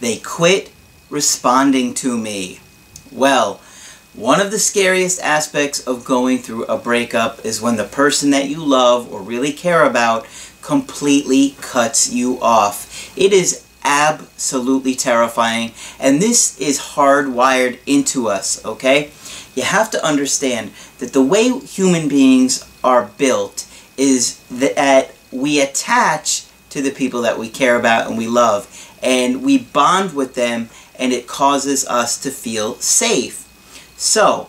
they quit responding to me. Well, one of the scariest aspects of going through a breakup is when the person that you love or really care about completely cuts you off. It is absolutely terrifying, and this is hardwired into us, okay? You have to understand that the way human beings are built is that we attach to the people that we care about and we love, and we bond with them, and it causes us to feel safe. So,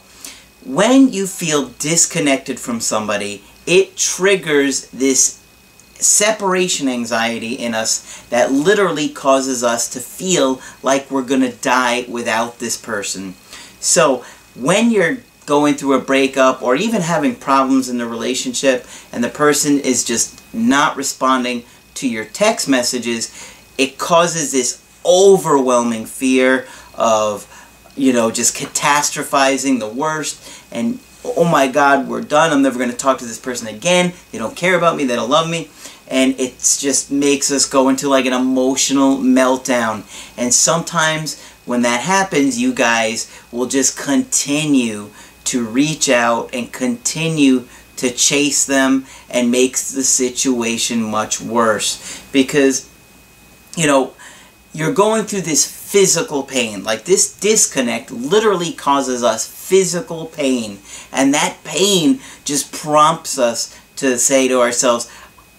when you feel disconnected from somebody, it triggers this separation anxiety in us that literally causes us to feel like we're going to die without this person. So, when you're going through a breakup or even having problems in the relationship and the person is just not responding to your text messages, it causes this overwhelming fear of, you know, just catastrophizing the worst and oh my god, we're done. I'm never going to talk to this person again. They don't care about me. They don't love me. And it just makes us go into like an emotional meltdown. And sometimes when that happens, you guys will just continue to reach out and continue to chase them and makes the situation much worse because you know you're going through this physical pain like this disconnect literally causes us physical pain and that pain just prompts us to say to ourselves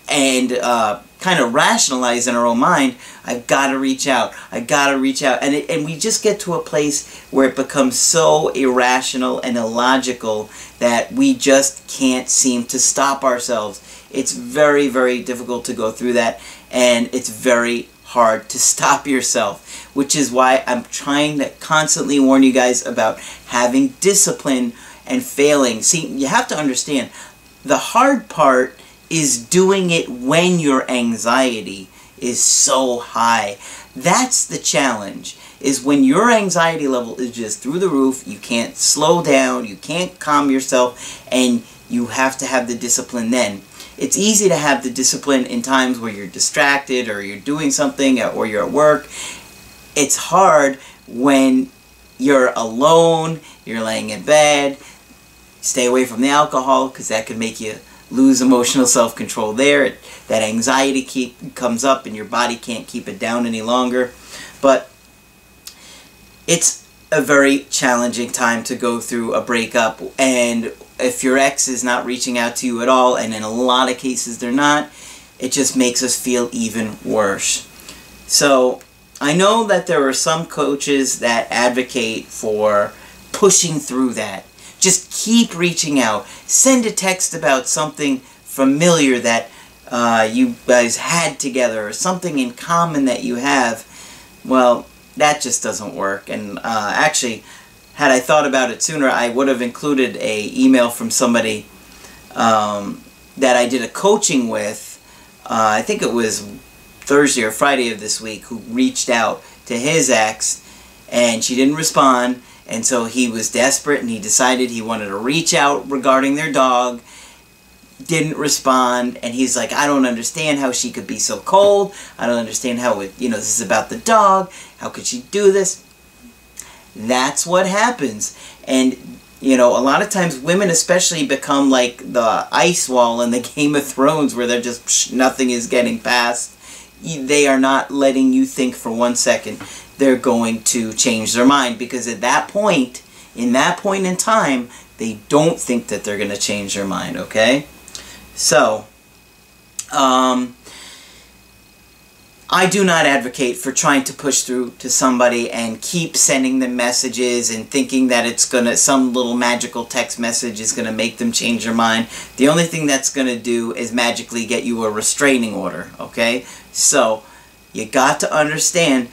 and uh, kind of rationalize in our own mind, I've got to reach out. I've got to reach out. And, it, and we just get to a place where it becomes so irrational and illogical that we just can't seem to stop ourselves. It's very, very difficult to go through that. And it's very hard to stop yourself. Which is why I'm trying to constantly warn you guys about having discipline and failing. See, you have to understand, the hard part is doing it when your anxiety is so high. That's the challenge, is when your anxiety level is just through the roof, you can't slow down, you can't calm yourself, and you have to have the discipline then. It's easy to have the discipline in times where you're distracted or you're doing something or you're at work. It's hard when you're alone, you're laying in bed. Stay away from the alcohol because that can make you lose emotional self-control there. It, that anxiety keep, comes up and your body can't keep it down any longer. But it's a very challenging time to go through a breakup and if your ex is not reaching out to you at all and in a lot of cases they're not, it just makes us feel even worse. So I know that there are some coaches that advocate for pushing through that just keep reaching out. Send a text about something familiar that uh, you guys had together or something in common that you have. Well, that just doesn't work. And uh, actually, had I thought about it sooner, I would have included a email from somebody um, that I did a coaching with. Uh, I think it was Thursday or Friday of this week, who reached out to his ex, and she didn't respond. And so he was desperate and he decided he wanted to reach out regarding their dog. Didn't respond. And he's like, I don't understand how she could be so cold. I don't understand how it, you know, this is about the dog. How could she do this? That's what happens. And, you know, a lot of times women especially become like the ice wall in the Game of Thrones where they're just, psh, nothing is getting past. They are not letting you think for one second they're going to change their mind because at that point, in that point in time, they don't think that they're going to change their mind, okay? So, um, I do not advocate for trying to push through to somebody and keep sending them messages and thinking that it's gonna some little magical text message is gonna make them change their mind. The only thing that's gonna do is magically get you a restraining order, okay? So you got to understand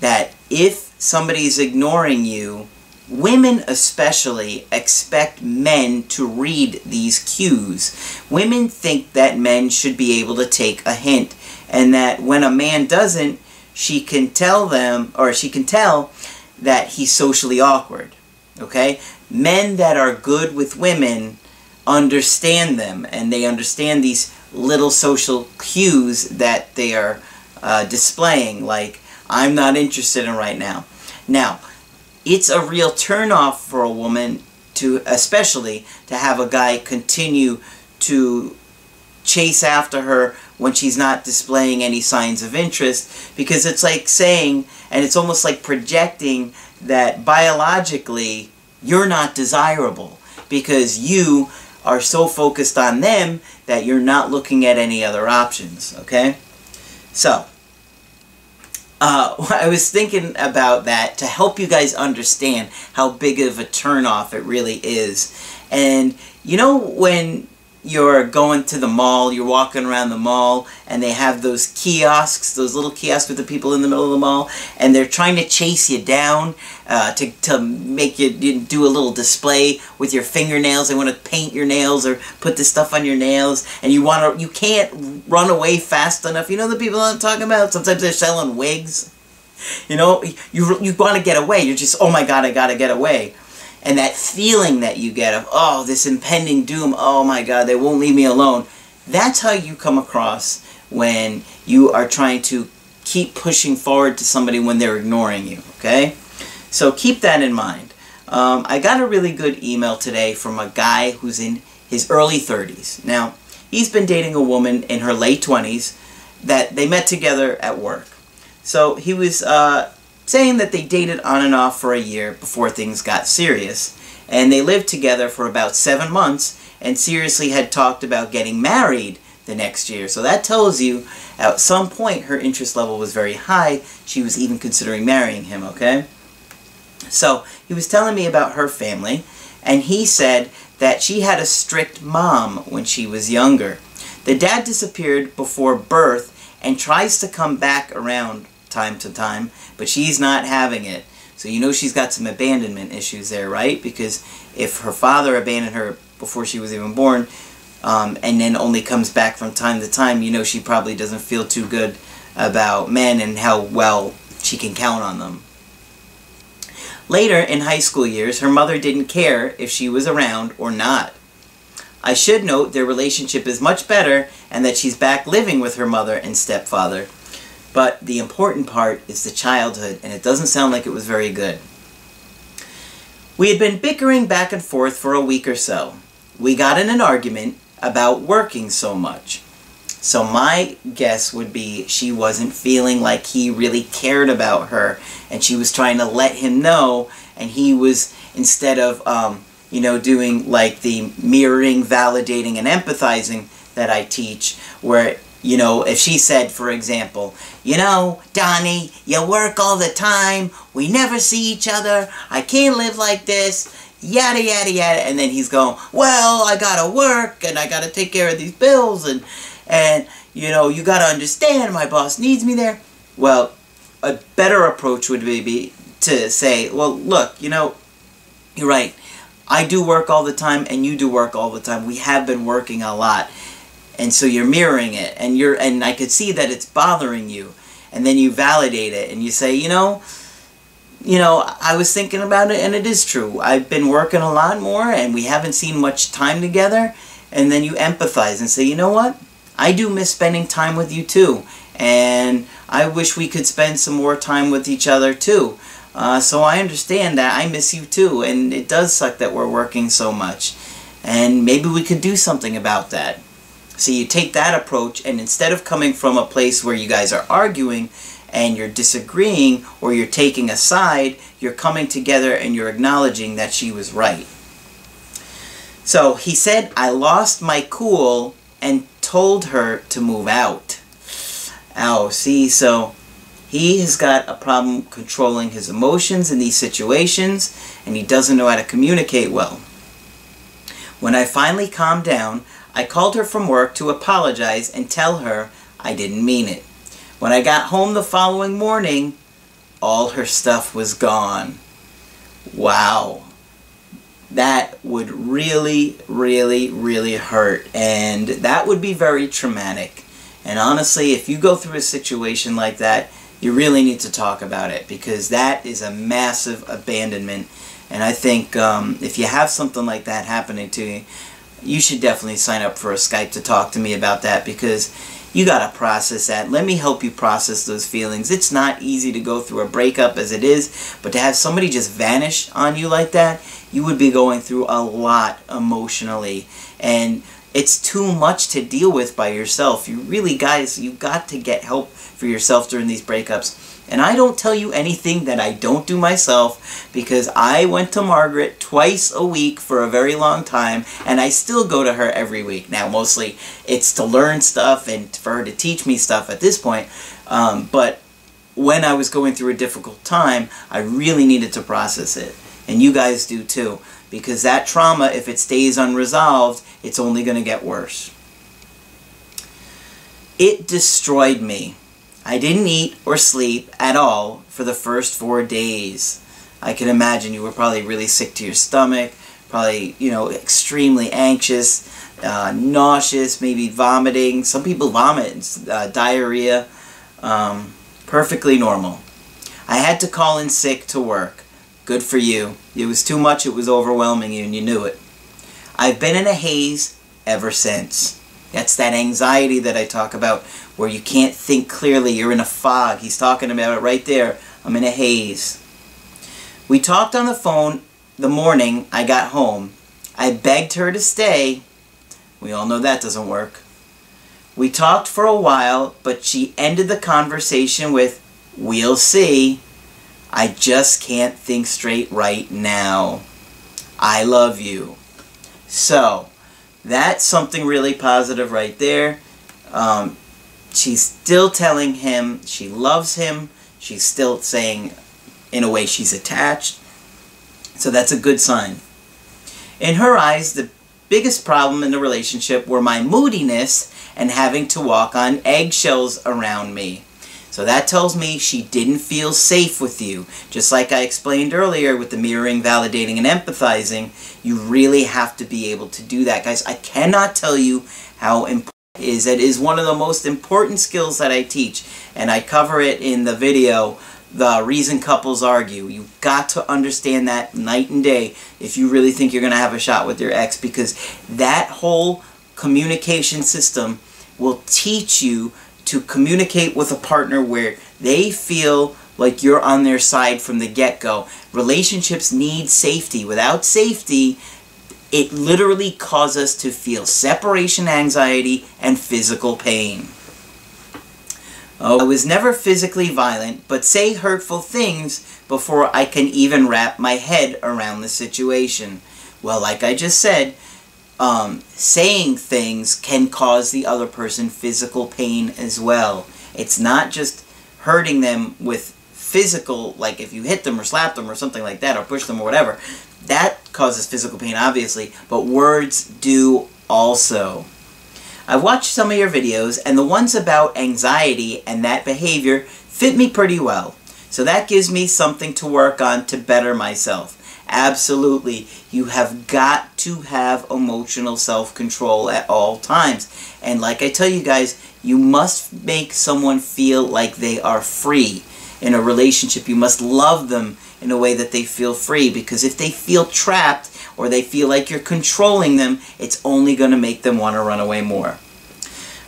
that if somebody's ignoring you, women especially expect men to read these cues. Women think that men should be able to take a hint and that when a man doesn't, she can tell them or she can tell that he's socially awkward. Okay? Men that are good with women understand them and they understand these little social cues that they are uh, displaying like I'm not interested in right now. Now, it's a real turnoff for a woman to, especially, to have a guy continue to chase after her when she's not displaying any signs of interest because it's like saying, and it's almost like projecting that biologically you're not desirable because you are so focused on them that you're not looking at any other options, okay? So, uh, I was thinking about that to help you guys understand how big of a turnoff it really is. And you know when you're going to the mall, you're walking around the mall, and they have those kiosks, those little kiosks with the people in the middle of the mall, and they're trying to chase you down uh, to, to make you, you do a little display with your fingernails. They want to paint your nails or put this stuff on your nails, and you want to, you can't run away fast enough. You know the people I'm talking about? Sometimes they're selling wigs. You know, you, you want to get away. You're just, oh my god, I got to get away and that feeling that you get of, oh, this impending doom, oh my God, they won't leave me alone. That's how you come across when you are trying to keep pushing forward to somebody when they're ignoring you, okay? So keep that in mind. Um, I got a really good email today from a guy who's in his early 30s. Now, he's been dating a woman in her late 20s that they met together at work. So he was uh, saying that they dated on and off for a year before things got serious. And they lived together for about seven months and seriously had talked about getting married the next year. So that tells you at some point her interest level was very high. She was even considering marrying him, okay? So he was telling me about her family and he said that she had a strict mom when she was younger. The dad disappeared before birth and tries to come back around time to time, but she's not having it. So you know she's got some abandonment issues there, right? Because if her father abandoned her before she was even born, um, and then only comes back from time to time, you know she probably doesn't feel too good about men and how well she can count on them. Later, in high school years, her mother didn't care if she was around or not. I should note their relationship is much better and that she's back living with her mother and stepfather. But the important part is the childhood, and it doesn't sound like it was very good. We had been bickering back and forth for a week or so. We got in an argument about working so much. So my guess would be she wasn't feeling like he really cared about her, and she was trying to let him know, and he was, instead of, um, you know, doing like the mirroring, validating, and empathizing that I teach, where you know, if she said, for example, you know, Donnie, you work all the time, we never see each other, I can't live like this, yada yada yada, and then he's going, well, I gotta work, and I gotta take care of these bills, and, and, you know, you gotta understand, my boss needs me there. Well, a better approach would be to say, well, look, you know, you're right, I do work all the time, and you do work all the time, we have been working a lot, and so you're mirroring it and you're and I could see that it's bothering you. And then you validate it and you say you know you know I was thinking about it and it is true. I've been working a lot more and we haven't seen much time together. And then you empathize and say you know what? I do miss spending time with you too. And I wish we could spend some more time with each other too. Uh, so I understand that I miss you too and it does suck that we're working so much. And maybe we could do something about that so you take that approach, and instead of coming from a place where you guys are arguing and you're disagreeing or you're taking a side, you're coming together and you're acknowledging that she was right. So he said, I lost my cool and told her to move out. Oh, see, so he has got a problem controlling his emotions in these situations and he doesn't know how to communicate well. When I finally calmed down, I called her from work to apologize and tell her I didn't mean it. When I got home the following morning, all her stuff was gone. Wow. That would really, really, really hurt. And that would be very traumatic. And honestly, if you go through a situation like that, you really need to talk about it because that is a massive abandonment. And I think um, if you have something like that happening to you, you should definitely sign up for a Skype to talk to me about that because you got to process that. Let me help you process those feelings. It's not easy to go through a breakup as it is, but to have somebody just vanish on you like that, you would be going through a lot emotionally. And it's too much to deal with by yourself. You really, guys, you got to get help for yourself during these breakups. And I don't tell you anything that I don't do myself because I went to Margaret twice a week for a very long time and I still go to her every week. Now, mostly it's to learn stuff and for her to teach me stuff at this point. Um, but when I was going through a difficult time, I really needed to process it. And you guys do too. Because that trauma, if it stays unresolved, it's only going to get worse. It destroyed me. I didn't eat or sleep at all for the first four days. I can imagine you were probably really sick to your stomach, probably, you know, extremely anxious, uh, nauseous, maybe vomiting. Some people vomit, uh, diarrhea. Um, perfectly normal. I had to call in sick to work. Good for you. It was too much, it was overwhelming you, and you knew it. I've been in a haze ever since. That's that anxiety that I talk about where you can't think clearly. You're in a fog. He's talking about it right there. I'm in a haze. We talked on the phone the morning I got home. I begged her to stay. We all know that doesn't work. We talked for a while, but she ended the conversation with, We'll see. I just can't think straight right now. I love you. So, that's something really positive right there. Um, she's still telling him she loves him. She's still saying, in a way, she's attached. So that's a good sign. In her eyes, the biggest problem in the relationship were my moodiness and having to walk on eggshells around me. So that tells me she didn't feel safe with you. Just like I explained earlier with the mirroring, validating, and empathizing, you really have to be able to do that. Guys, I cannot tell you how important is. It is one of the most important skills that I teach. And I cover it in the video, The Reason Couples Argue. You've got to understand that night and day if you really think you're going to have a shot with your ex because that whole communication system will teach you to communicate with a partner where they feel like you're on their side from the get-go. Relationships need safety. Without safety, it literally causes us to feel separation anxiety and physical pain. Oh, I was never physically violent, but say hurtful things before I can even wrap my head around the situation. Well, like I just said, um, saying things can cause the other person physical pain as well. It's not just hurting them with physical, like if you hit them or slap them or something like that, or push them or whatever. That causes physical pain, obviously, but words do also. I've watched some of your videos, and the ones about anxiety and that behavior fit me pretty well. So that gives me something to work on to better myself. Absolutely. You have got to have emotional self-control at all times. And like I tell you guys, you must make someone feel like they are free. In a relationship, you must love them in a way that they feel free. Because if they feel trapped or they feel like you're controlling them, it's only going to make them want to run away more.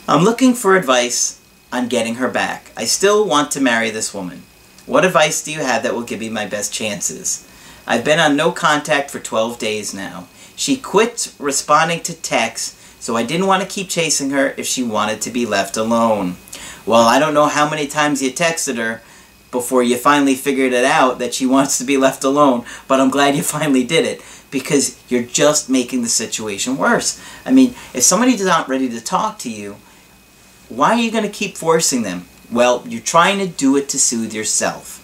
I'm looking for advice on getting her back. I still want to marry this woman. What advice do you have that will give me my best chances? I've been on no contact for 12 days now. She quit responding to texts, so I didn't want to keep chasing her if she wanted to be left alone. Well, I don't know how many times you texted her before you finally figured it out that she wants to be left alone, but I'm glad you finally did it because you're just making the situation worse. I mean, if somebody's not ready to talk to you, why are you going to keep forcing them? Well, you're trying to do it to soothe yourself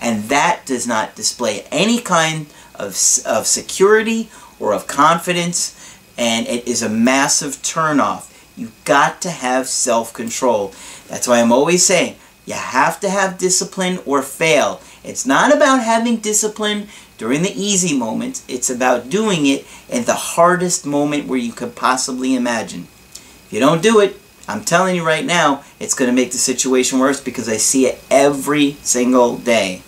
and that does not display any kind of, of security or of confidence and it is a massive turnoff. You've got to have self-control. That's why I'm always saying you have to have discipline or fail. It's not about having discipline during the easy moments. It's about doing it in the hardest moment where you could possibly imagine. If you don't do it, I'm telling you right now, it's going to make the situation worse because I see it every single day.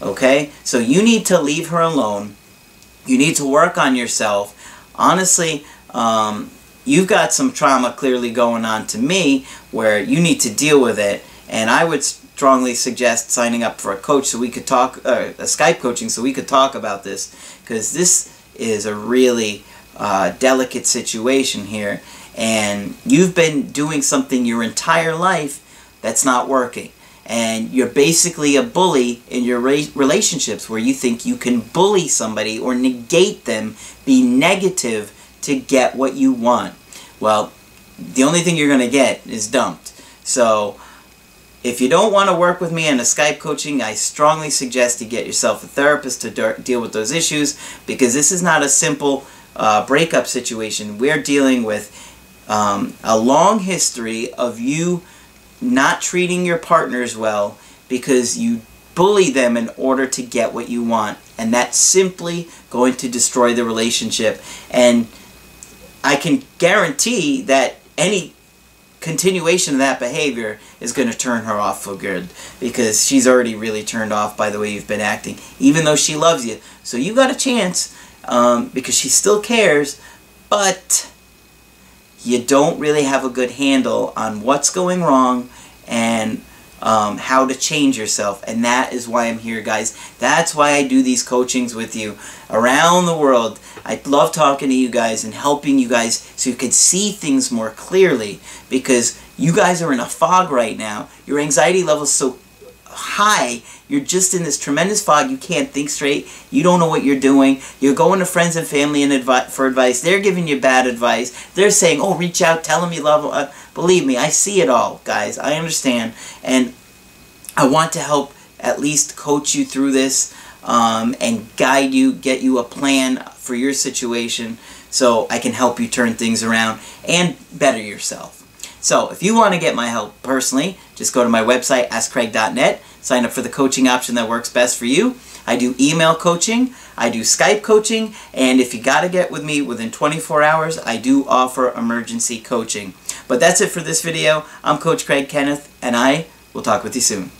Okay? So you need to leave her alone. You need to work on yourself. Honestly, um, you've got some trauma clearly going on to me where you need to deal with it. And I would strongly suggest signing up for a coach so we could talk, uh, a Skype coaching so we could talk about this because this is a really uh, delicate situation here and you've been doing something your entire life that's not working and you're basically a bully in your relationships where you think you can bully somebody or negate them, be negative to get what you want. Well, the only thing you're going to get is dumped. So, if you don't want to work with me in a Skype coaching, I strongly suggest you get yourself a therapist to deal with those issues because this is not a simple uh, breakup situation. We're dealing with um, a long history of you not treating your partners well because you bully them in order to get what you want. And that's simply going to destroy the relationship. And I can guarantee that any continuation of that behavior is going to turn her off for good because she's already really turned off by the way you've been acting, even though she loves you. So you got a chance um, because she still cares, but you don't really have a good handle on what's going wrong and um, how to change yourself. And that is why I'm here, guys. That's why I do these coachings with you around the world. I love talking to you guys and helping you guys so you can see things more clearly because you guys are in a fog right now. Your anxiety level is so high. You're just in this tremendous fog. You can't think straight. You don't know what you're doing. You're going to friends and family and advi for advice. They're giving you bad advice. They're saying, oh, reach out, tell them you love them. Uh, believe me, I see it all, guys. I understand. And I want to help at least coach you through this um, and guide you, get you a plan for your situation so I can help you turn things around and better yourself. So if you want to get my help personally, just go to my website, askcraig.net, sign up for the coaching option that works best for you. I do email coaching, I do Skype coaching, and if you got to get with me within 24 hours, I do offer emergency coaching. But that's it for this video. I'm Coach Craig Kenneth, and I will talk with you soon.